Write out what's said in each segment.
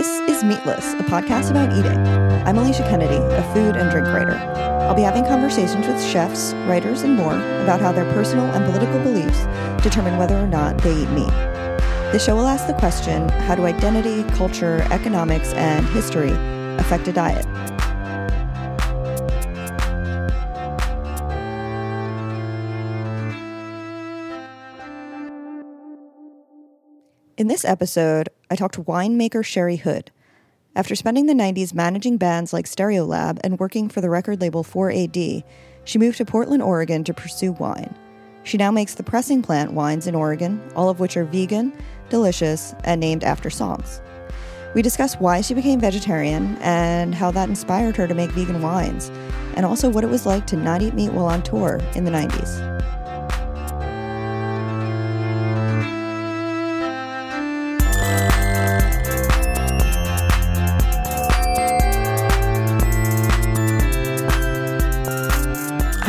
This is Meatless, a podcast about eating. I'm Alicia Kennedy, a food and drink writer. I'll be having conversations with chefs, writers, and more about how their personal and political beliefs determine whether or not they eat meat. The show will ask the question how do identity, culture, economics, and history affect a diet? In this episode, I talked to winemaker Sheri Hood. After spending the 90s managing bands like Stereolab and working for the record label 4AD, she moved to Portland, Oregon to pursue wine. She now makes the pressing plant wines in Oregon, all of which are vegan, delicious, and named after songs. We discuss why she became vegetarian and how that inspired her to make vegan wines, and also what it was like to not eat meat while on tour in the 90s.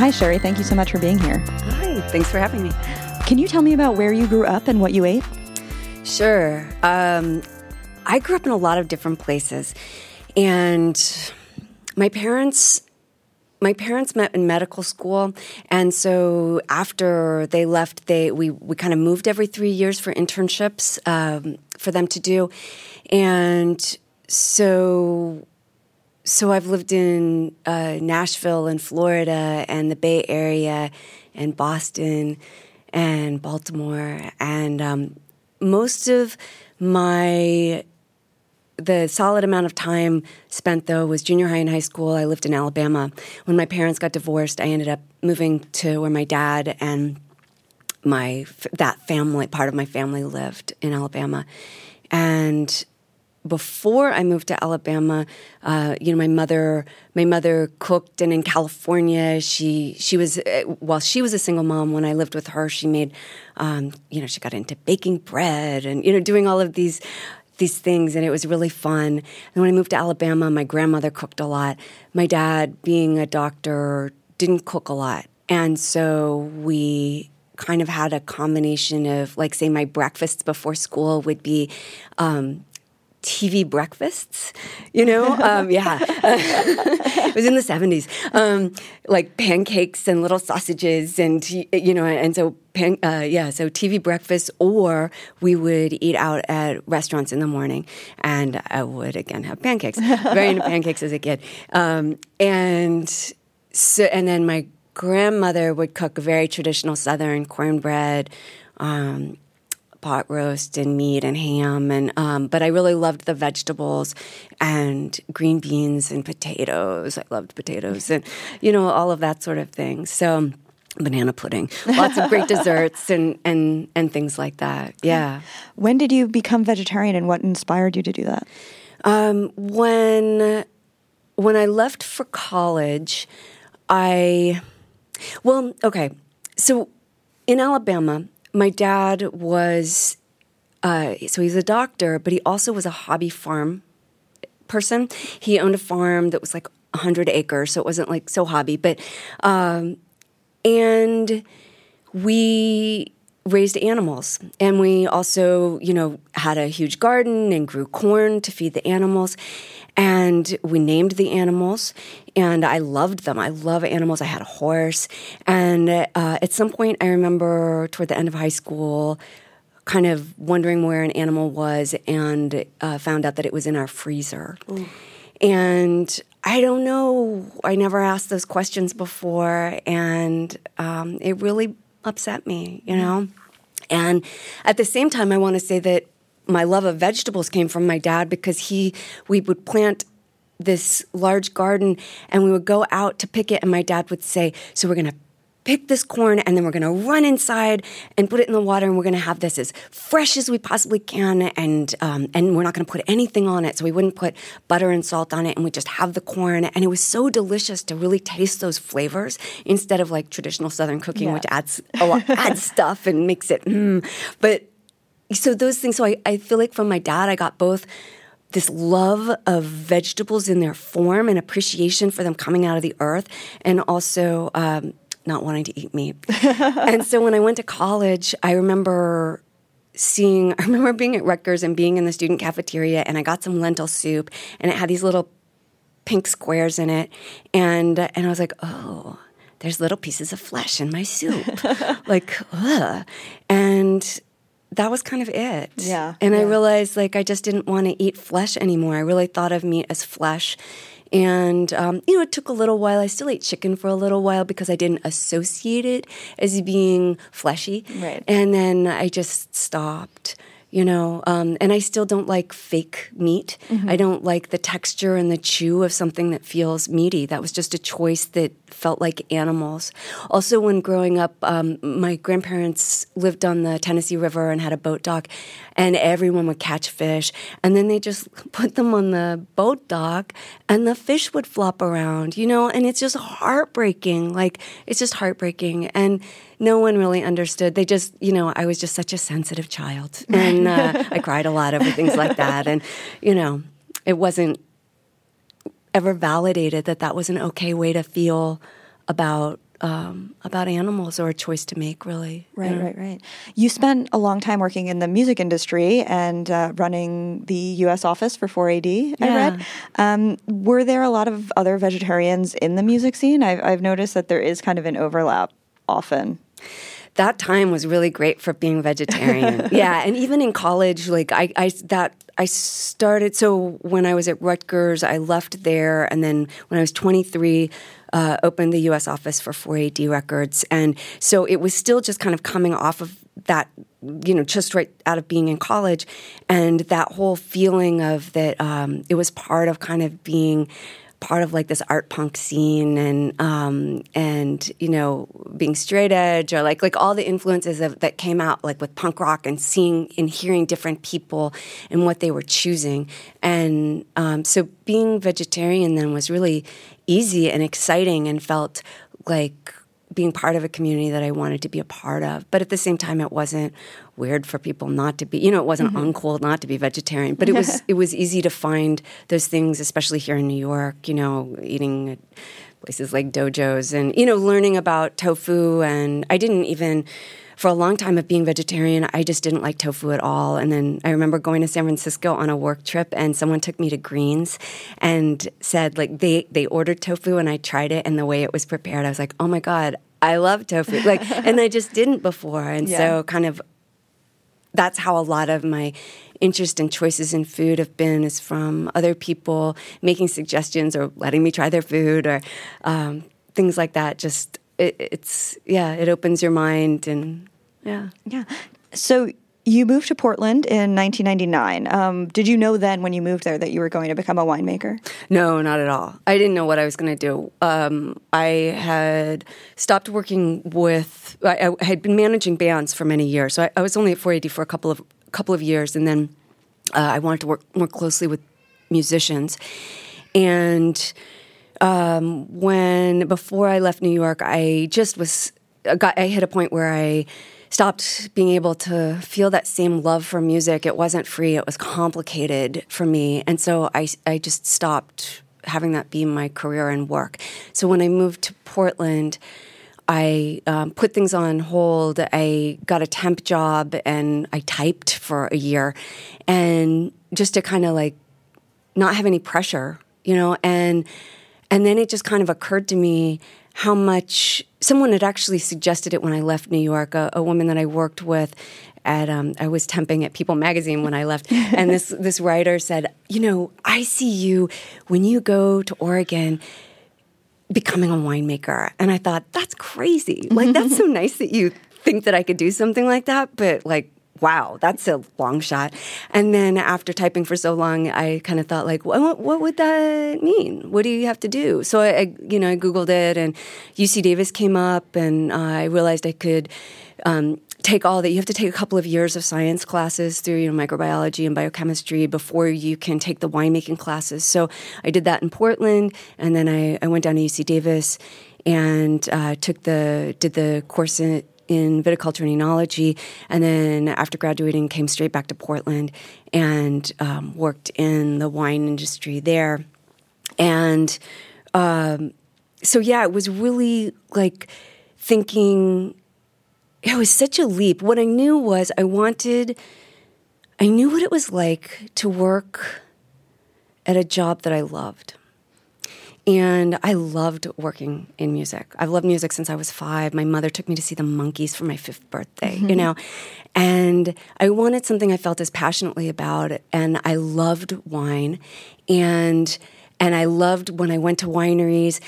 Hi, Sheri. Thank you so much for being here. Hi, thanks for having me. Can you tell me about where you grew up and what you ate? Sure. Um, I grew up in a lot of different places, and my parents. My parents met in medical school, and so after they left, they we we kind of moved every three years for internships um, for them to do, and so so I've lived in uh, Nashville and Florida and the Bay Area and Boston and Baltimore and um, most of my the solid amount of time spent though was junior high and high school. I lived in Alabama. When my parents got divorced, I ended up moving to where my dad and my that family part of my family lived in Alabama, and before I moved to Alabama, uh, you know, my mother, my mother cooked, and in California, she she was uh, while she was a single mom. When I lived with her, she made, um, you know, she got into baking bread and you know, doing all of these these things, and it was really fun. And when I moved to Alabama, my grandmother cooked a lot. My dad, being a doctor, didn't cook a lot, and so we kind of had a combination of like say my breakfasts before school would be um, TV breakfasts, you know? Um, yeah. it was in the 70s. Um, like pancakes and little sausages and, you know, and so, pan, uh, yeah, so TV breakfast, or we would eat out at restaurants in the morning and I would again have pancakes. Very into pancakes as a kid. Um, and so, and then my grandmother would cook a very traditional Southern cornbread. Um, pot roast and meat and ham and um, but I really loved the vegetables and green beans and potatoes. I loved potatoes and you know all of that sort of thing. So banana pudding, lots of great desserts and and and things like that. Yeah. When did you become vegetarian and what inspired you to do that? Um, when when I left for college, I well, okay. So in Alabama, my dad was uh, so he's a doctor, but he also was a hobby farm person. He owned a farm that was like 100 acres, so it wasn't like so hobby, but um, and we raised animals. And we also you know had a huge garden and grew corn to feed the animals. And we named the animals and i loved them. I love animals. I had a horse. And uh, at some point i remember toward the end of high school kind of wondering where an animal was and uh, found out that it was in our freezer. Ooh. and i don't know. I never asked those questions before. And um, it really upset me you know? And at the same time i want to say that my love of vegetables came from my dad because he we would plant this large garden and we would go out to pick it and my dad would say so we're going to pick this corn and then we're going to run inside and put it in the water and we're going to have this as fresh as we possibly can and um, and we're not going to put anything on it so we wouldn't put butter and salt on it and we just have the corn and it was so delicious to really taste those flavors instead of like traditional southern cooking yeah. which adds a lot adds stuff and makes it mm. but so those things so I, I feel like from my dad i got both this love of vegetables in their form and appreciation for them coming out of the earth and also um, not wanting to eat meat. and so when I went to college, I remember seeing, I remember being at Rutgers and being in the student cafeteria, and I got some lentil soup, and it had these little pink squares in it, and and I was like, oh, there's little pieces of flesh in my soup, like, ugh, and that was kind of it. Yeah, and yeah. I realized like I just didn't want to eat flesh anymore. I really thought of meat as flesh. And, um, you know, it took a little while. I still ate chicken for a little while because I didn't associate it as being fleshy. Right. And then I just stopped you know um, and i still don't like fake meat. Mm-hmm. i don't like the texture and the chew of something that feels meaty. That was just a choice that felt like animals. Also when growing up um, my grandparents lived on the tennessee river and had a boat dock and everyone would catch fish and then they just put them on the boat dock and the fish would flop around you know and it's just heartbreaking like it's just heartbreaking and no one really understood. They just, you know, I was just such a sensitive child, and uh, I cried a lot over things like that. And you know, it wasn't ever validated that that was an okay way to feel about um, about animals or a choice to make. Really, Right, know? right, right. You spent a long time working in the music industry and uh, running the U.S. office for 4AD. I read. Um, were there a lot of other vegetarians in the music scene? I've, I've noticed that there is kind of an overlap often. that time was really great for being vegetarian. yeah, and even in college, like I, I that I started. So when I was at Rutgers, I left there, and then when I was 23, uh, opened the U.S. office for 4AD Records, and so it was still just kind of coming off of that. You know, just right out of being in college, and that whole feeling of that um, it was part of kind of being part of like this art punk scene and um, and you know being straight edge or like like all the influences of, that came out like with punk rock and seeing and hearing different people and what they were choosing and um, so being vegetarian then was really easy and exciting and felt like being part of a community that I wanted to be a part of. But at the same time, it wasn't weird for people not to be. You know, it wasn't mm-hmm. uncool not to be vegetarian. But it was it was easy to find those things, especially here in New York. You know, eating at places like dojos and you know learning about tofu. And I didn't even. For a long time of being vegetarian, I just didn't like tofu at all. And then I remember going to San Francisco on a work trip, and someone took me to Greens and said, like, they, they ordered tofu, and I tried it, and the way it was prepared, I was like, oh my God, I love tofu. Like, and I just didn't before. And Yeah. so, kind of, that's how a lot of my interest and choices in food have been is from other people making suggestions or letting me try their food or um, things like that. Just, it, it's, yeah, it opens your mind and, yeah. Yeah. So you moved to Portland in 1999. Um, did you know then when you moved there that you were going to become a winemaker? No, not at all. I didn't know what I was going to do. Um, I had stopped working with. I, I had been managing bands for many years, so I, I was only at 4AD for a couple of couple of years, and then uh, I wanted to work more closely with musicians. And um, when before I left New York, I just was got. I hit a point where I stopped being able to feel that same love for music. It wasn't free. It was complicated for me, and so I I just stopped having that be my career and work. So when I moved to Portland. I um, put things on hold. I got a temp job and I typed for a year, and just to kind of like not have any pressure, you know, and and then it just kind of occurred to me how much someone had actually suggested it when I left New York. A, a woman that I worked with at um, I was temping at People Magazine when I left, and this this writer said, you know, I see you when you go to Oregon becoming a winemaker. And I thought, that's crazy. Like, that's so nice that you think that I could do something like that. But, like, wow, that's a long shot. And then after typing for so long, I kind of thought, like, what, what would that mean? What do you have to do? So I, I you know, I Googled it and UC Davis came up and uh, I realized I could um, take all that. You have to take a couple of years of science classes through, you know, microbiology and biochemistry before you can take the winemaking classes. So I did that in Portland and then I, I went down to UC Davis and uh, took the, did the course in, in viticulture and enology, and then after graduating, came straight back to Portland and um, worked in the wine industry there. And um, so, yeah, it was really like thinking it was such a leap. What I knew was I wanted, I knew what it was like to work at a job that I loved. And I loved working in music. I've loved music since I was five. My mother took me to see the Monkees for my fifth birthday, mm-hmm. you know? And I wanted something I felt as passionately about. And I loved wine. And and I loved when I went to wineries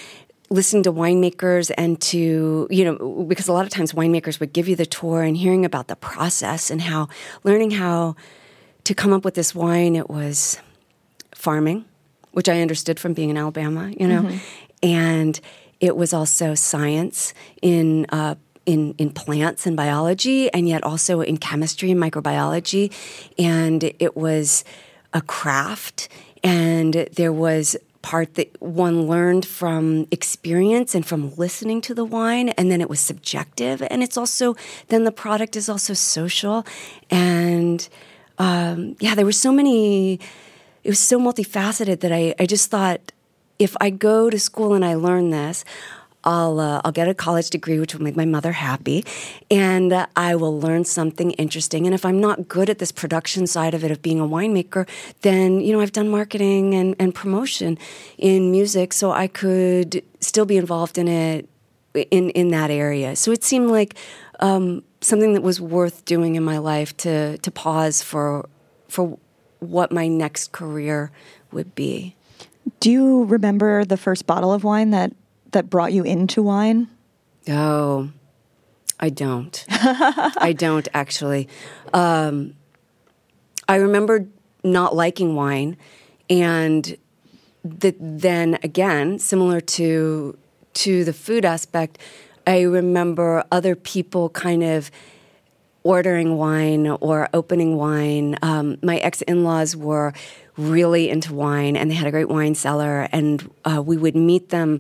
listening to winemakers and to, you know, because a lot of times winemakers would give you the tour and hearing about the process and how, learning how to come up with this wine, it was farming, which I understood from being in Alabama, you know, mm-hmm. and it was also science in, uh, in, in plants and biology, and yet also in chemistry and microbiology. And it was a craft, and there was part that one learned from experience and from listening to the wine and then it was subjective and it's also then the product is also social and um, yeah there were so many it was so multifaceted that I, I just thought if i go to school and i learn this I'll uh, I'll get a college degree, which will make my mother happy, and uh, I will learn something interesting. And if I'm not good at this production side of it of being a winemaker, then you know I've done marketing and, and promotion in music, so I could still be involved in it in in that area. So it seemed like um, something that was worth doing in my life to to pause for for what my next career would be. Do you remember the first bottle of wine that that brought you into wine? Oh, I don't. I don't actually. Um, I remember not liking wine, and that then again, similar to to the food aspect, I remember other people kind of ordering wine or opening wine. Um, my ex in laws were really into wine, and they had a great wine cellar, and uh, we would meet them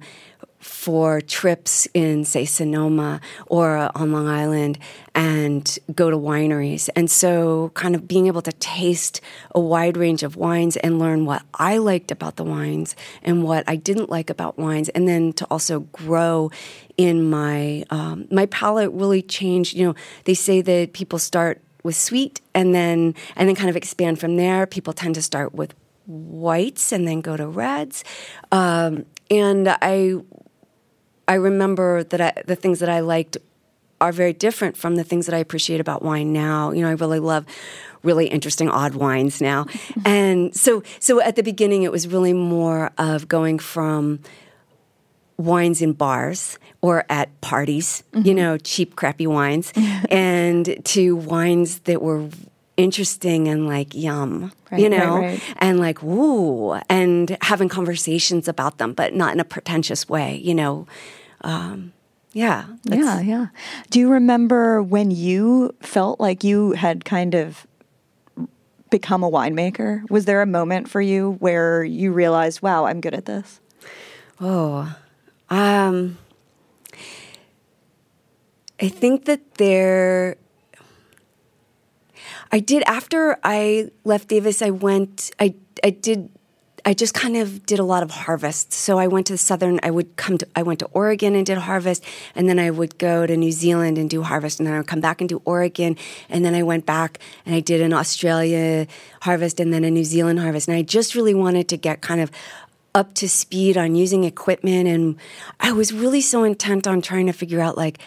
for trips in, say, Sonoma or on Long Island and go to wineries. And so, kind of being able to taste a wide range of wines and learn what I liked about the wines and what I didn't like about wines, and then to also grow in my um, my palate really changed. You know, they say that people start with sweet and then and then kind of expand from there. People tend to start with whites and then go to reds. Um, and I I remember that I, the things that I liked are very different from the things that I appreciate about wine now. You know, I really love really interesting odd wines now. and so so at the beginning it was really more of going from wines in bars or at parties, mm-hmm. you know, cheap crappy wines and to wines that were interesting and like yum, right, you know, right, right. and like woo, and having conversations about them, but not in a pretentious way, you know. Um, yeah, yeah, yeah. Do you remember when you felt like you had kind of become a winemaker? Was there a moment for you where you realized, "Wow, I'm good at this"? Oh, um, I think that there I did after I left Davis. I went. I I did. I just kind of did a lot of harvests. So I went to the southern. I would come to. I went to Oregon and did harvest, and then I would go to New Zealand and do harvest, and then I would come back and do Oregon, and then I went back and I did an Australia harvest, and then a New Zealand harvest, and I just really wanted to get kind of up to speed on using equipment, and I was really so intent on trying to figure out like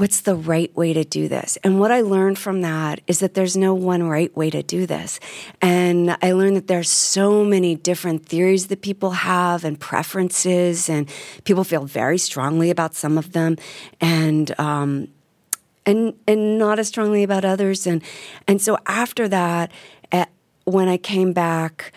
what's the right way to do this? And what I learned from that is that there's no one right way to do this. And I learned that there's so many different theories that people have and preferences, and people feel very strongly about some of them, and um, and and not as strongly about others. And and so after that, at, when I came back.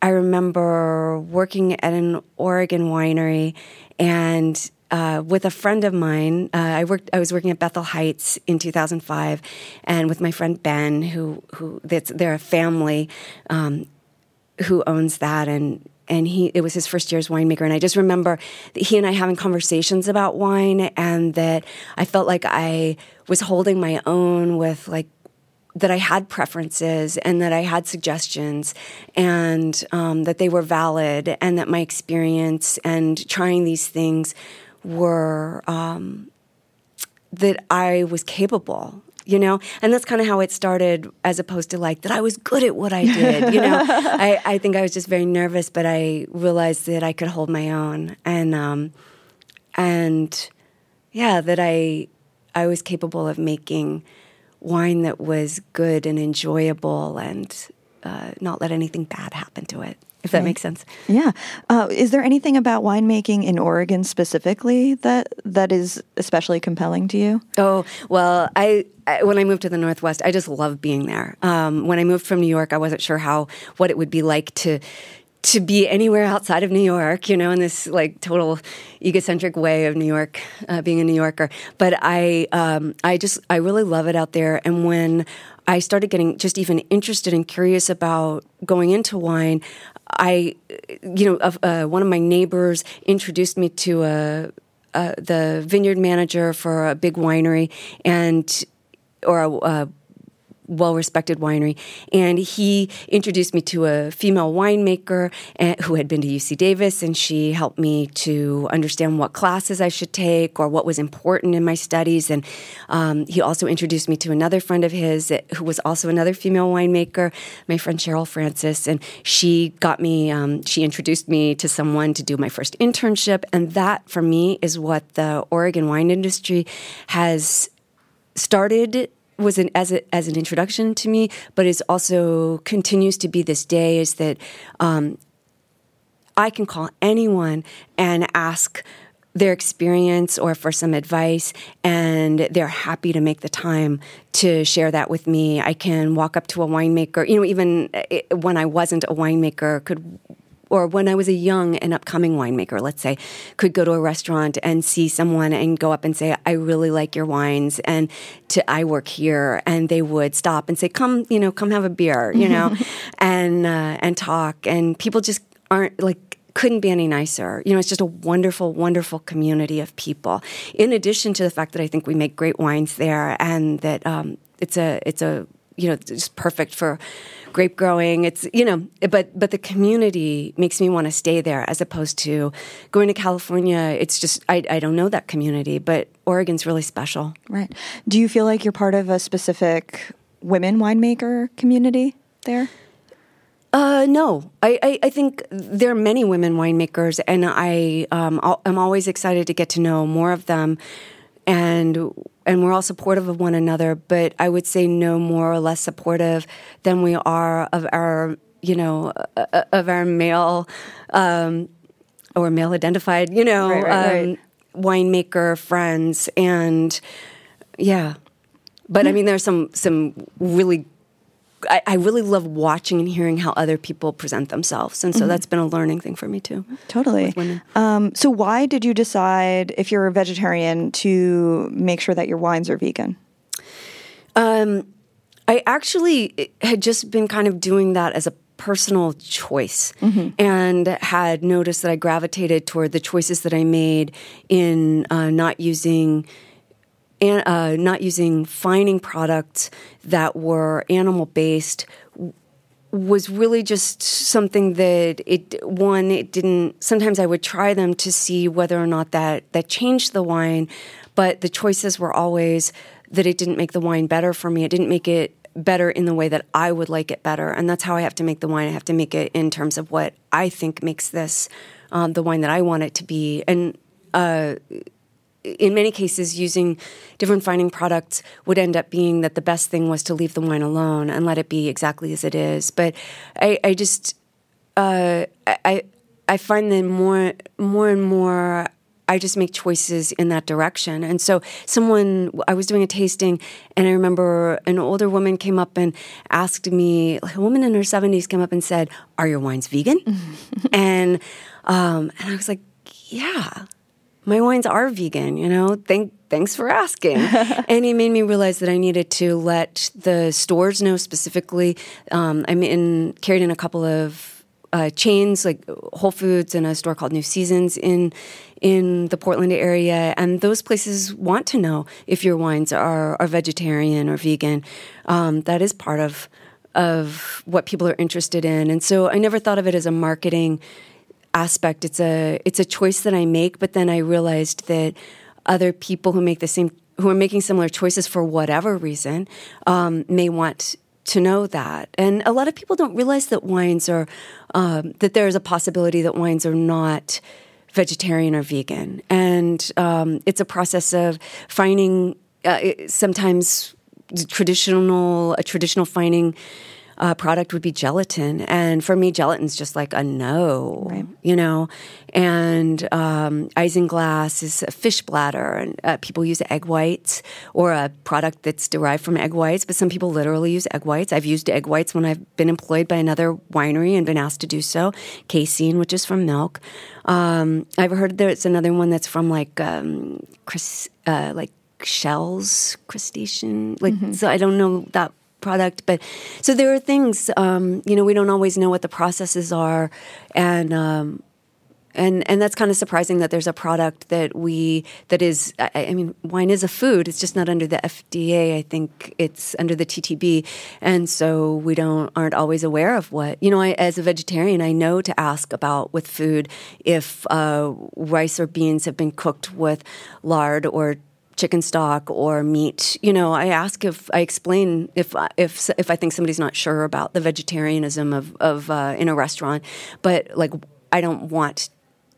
I remember working at an Oregon winery and uh, with a friend of mine. Uh, I worked. I was working at Bethel Heights in 2005, and with my friend Ben, who who they're a family um, who owns that, and and he it was his first year as winemaker, and I just remember he and I having conversations about wine, and that I felt like I was holding my own with like that I had preferences and that I had suggestions and um, that they were valid and that my experience and trying these things were um, that I was capable you know? And that's kind of how it started as opposed to like that i was good at what i did you know? I, I think i was just very nervous but i realized that i could hold my own. And um and yeah that i i was capable of making wine that was good and enjoyable and uh, not let anything bad happen to it if that makes sense. Yeah. Uh, is there anything about winemaking in Oregon specifically that that is especially compelling to you? Oh well, I, I when I moved to the Northwest, I just love being there. Um, when I moved from New York, I wasn't sure how what it would be like to to be anywhere outside of New York, you know, in this like total egocentric way of New York, uh, being a New Yorker. But I, um, I just, I really love it out there. And when I started getting just even interested and curious about going into wine, I, you know, uh, one of my neighbors introduced me to a, a, the vineyard manager for a big winery and or a, a well respected winery. And he introduced me to a female winemaker eh, who had been to UC Davis, and she helped me to understand what classes I should take or what was important in my studies. And um, he also introduced me to another friend of his eh, who was also another female winemaker, my friend Cheryl Francis. And she got me, um, she introduced me to someone to do my first internship. And that, for me, is what the Oregon wine industry has started was an as a, as an introduction to me, but is also continues to be this day is that um, I can call anyone and ask their experience or for some advice, and they're happy to make the time to share that with me. I can walk up to a winemaker, you know, even eh, when I wasn't a winemaker, could or when I was a young and upcoming winemaker, let's say, could go to a restaurant and see someone and go up and say, I really like your wines and to I work here and they would stop and say, Come, you know, come have a beer, you know, and uh, and talk. And people just aren't like couldn't be any nicer. You know, it's just a wonderful, wonderful community of people. In addition to the fact that I think we make great wines there and that um, it's a it's a you know just perfect for grape growing. It's you know, but but the community makes me want to stay there as opposed to going to California. It's just I I don't know that community, but Oregon's really special. Right. Do you feel like you're part of a specific women winemaker community there? Uh, no, I, I, I, think there are many women winemakers, and I um, I'm always excited to get to know more of them and and we're all supportive of one another. But I would say no more or less supportive than we are of our you know uh, uh of our male um, or male identified you know right, right, um, right. winemaker friends and yeah. But I mean, there's some some really I, I, really love watching and hearing how other people present themselves, and so mm-hmm. that's been a learning thing for me too. Totally. Um, so, why did you decide, if you're a vegetarian, to make sure that your wines are vegan? Um, I actually had just been kind of doing that as a personal choice mm-hmm. and had noticed that I gravitated toward the choices that I made in uh, not using and, uh, not using fining products that were animal based was really just something that it one it didn't sometimes i would try them to see whether or not that that changed the wine but the choices were always that it didn't make the wine better for me. It didn't make it better in the way that i would like it better and that's how i have to make the wine. I have to make it in terms of what i think makes this um, the wine that i want it to be. And uh, in many cases, using different fining products would end up being that the best thing was to leave the wine alone and let it be exactly as it is. But I, I just, uh, I, I find that more, more and more, I just make choices in that direction. And so, someone, I was doing a tasting, and I remember an older woman came up and asked me, like a woman in her 70s came up and said, Are your wines vegan? and, um, and I was like, Yeah my wines are vegan, you know, thank, thanks for asking. and he made me realize that I needed to let the stores know specifically. Um, I'm in, carried in a couple of uh, chains like Whole Foods and a store called New Seasons in in the Portland area, and those places want to know if your wines are are vegetarian or vegan. Um, that is part of of what people are interested in, and so I never thought of it as a marketing aspect. It's a it's a choice that I make, but then I realized that other people who make the same who are making similar choices for whatever reason um, may want to know that. And a lot of people don't realize that wines are um, that there is a possibility that wines are not vegetarian or vegan, and um, it's a process of fining uh, sometimes traditional a traditional fining uh, product would be gelatin. And for me, gelatin's just like a no, right. you know. And um, isinglass is a fish bladder, and uh, people use egg whites or a product that's derived from egg whites. But some people literally use egg whites. I've used egg whites when I've been employed by another winery and been asked to do so. Casein, which is from milk. Um, I've heard there's another one that's from like um, Chris, uh, like shells, crustacean. Like mm-hmm. so, I don't know that product. But so there are things, um, you know, we don't always know what the processes are, and um, and and that's kind of surprising that there's a product that we that is. I, I, mean, wine is a food. It's just not under the FDA. I think it's under the TTB, and so we don't aren't always aware of what you know. I, as a vegetarian, I know to ask about with food if uh, rice or beans have been cooked with lard or chicken stock or meat, you know, I ask if I explain if if if I think somebody's not sure about the vegetarianism of of uh, in a restaurant, but like I don't want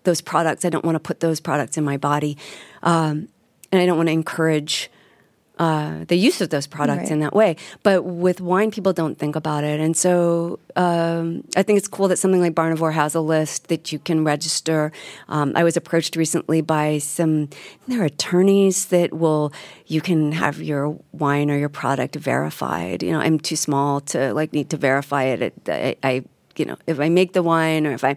those products. I don't want to put those products in my body, um, and I don't want to encourage uh, the use of those products right. in that way. But with wine, people don't think about it. And so um, I think it's cool that something like Barnivore has a list that you can register. Um, I was approached recently by some, there are attorneys that will, you can have your wine or your product verified. You know, I'm too small to like need to verify it. I, I you know, if I make the wine or if I'm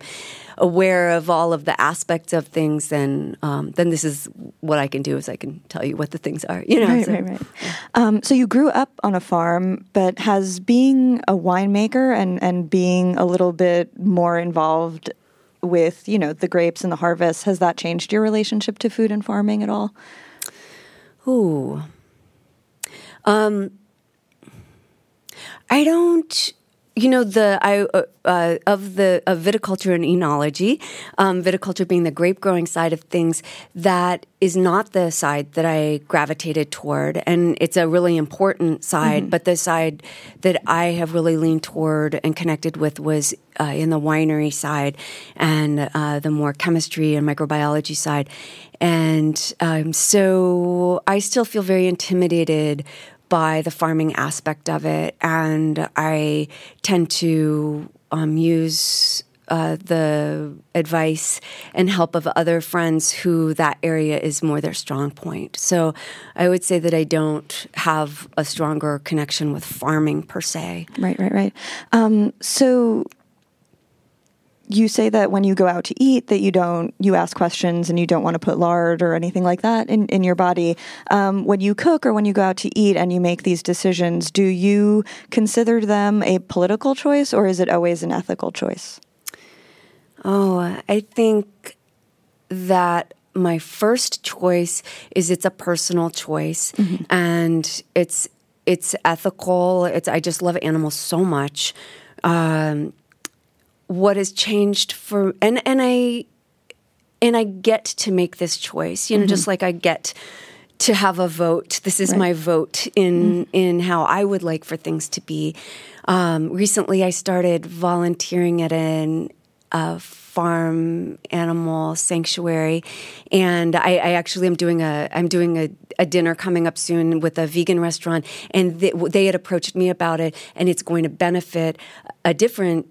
aware of all of the aspects of things, then um, then this is what I can do is I can tell you what the things are. You know, right, so, right, right. Yeah. Um, so you grew up on a farm, but has being a winemaker and and being a little bit more involved with you know the grapes and the harvest has that changed your relationship to food and farming at all? Ooh. Um, I don't you know the I uh, uh, of the of viticulture and enology, um, viticulture being the grape growing side of things. That is not the side that I gravitated toward, and it's a really important side. Mm-hmm. But the side that I have really leaned toward and connected with was uh, in the winery side, and uh, the more chemistry and microbiology side. And um, so I still feel very intimidated by the farming aspect of it, and I tend to um, use uh, the advice and help of other friends who that area is more their strong point. So I would say that I don't have a stronger connection with farming per se. Right, right, right. Um, so you say that when you go out to eat that you don't you ask questions and you don't want to put lard or anything like that in, in your body. Um, when you cook or when you go out to eat and you make these decisions do you consider them a political choice or is it always an ethical choice? Oh i think that my first choice is it's a personal choice mm-hmm. and it's it's ethical. It's i just love animals so much. Um, what has changed for and and I and I get to make this choice. You know, mm-hmm. just like I get to have a vote. This is right. my vote in mm-hmm. in how I would like for things to be. Um, recently, I started volunteering at an a farm animal sanctuary, and I, I, actually am doing a I'm doing a, a, dinner coming up soon with a vegan restaurant, and they, they had approached me about it, and it's going to benefit a different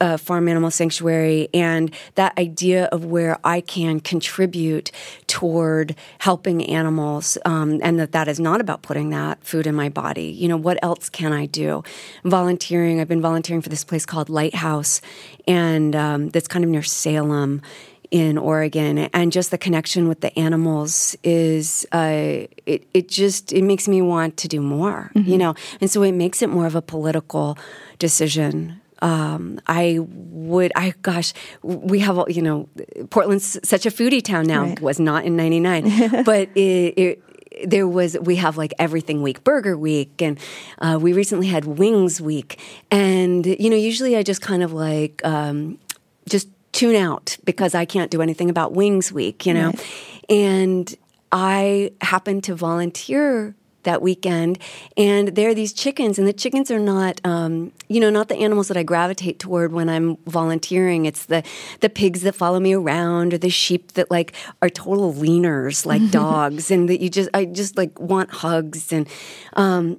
uh, farm animal sanctuary and that idea of where I can contribute toward helping animals, um, and that that is not about putting that food in my body. You know, what else can I do? Volunteering. I've been volunteering for this place called Lighthouse, and um, that's kind of near Salem in Oregon, and just the connection with the animals is uh, it. It just it makes me want to do more, mm-hmm. you know, and so it makes it more of a political decision um, I would, I gosh, we have, all, you know, Portland's such a foodie town now. Right. Was not in '99, but it, it there was we have like everything week burger week and uh, we recently had wings week and you know usually i just kind of like um, just tune out because i can't do anything about wings week you know right. and I happened to volunteer that weekend and there are these chickens and the chickens are not um, you know not the animals that i gravitate toward when i'm volunteering. It's the the pigs that follow me around or the sheep that like are total leaners like dogs and that you just i just like want hugs and um,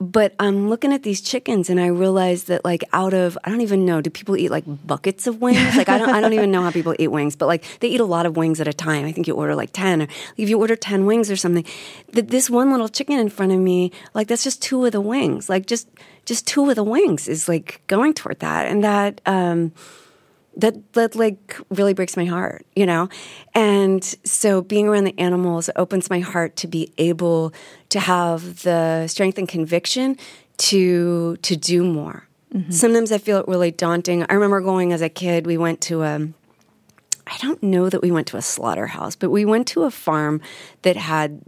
but I'm looking at these chickens and I realize that like out of I don't even know do people eat like buckets of wings? Like I don't I don't even know how people eat wings but like they eat a lot of wings at a time. I think you order like 10 or if you order 10 wings or something that this one little chicken in front of me like that's just two of the wings. Like just just two of the wings is like going toward that. And that um that that like really breaks my heart, you know. And so being around the animals opens my heart to be able to have the strength and conviction to to do more. Mm-hmm. Sometimes I feel it really daunting. I remember going as a kid, we went to a I don't know that we went to a slaughterhouse, but we went to a farm that had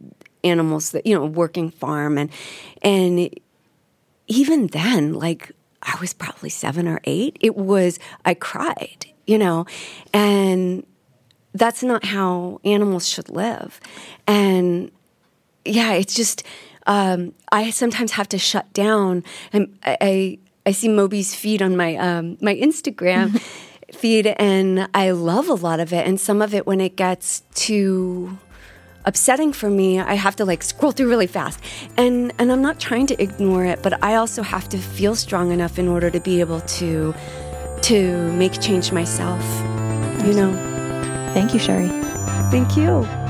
animals that, you know, working farm and and even then like I was probably seven or eight. It was, I cried, you know, and that's not how animals should live. And yeah, it's just, um, I sometimes have to shut down. And I, I, I see Moby's feed on my, um, my Instagram. feed and I love a lot of it and some of it when it gets too upsetting for me, I have to like scroll through really fast. And and I'm not trying to ignore it, but I also have to feel strong enough in order to be able to to make change myself. You know. Thank you, Sheri. Thank you.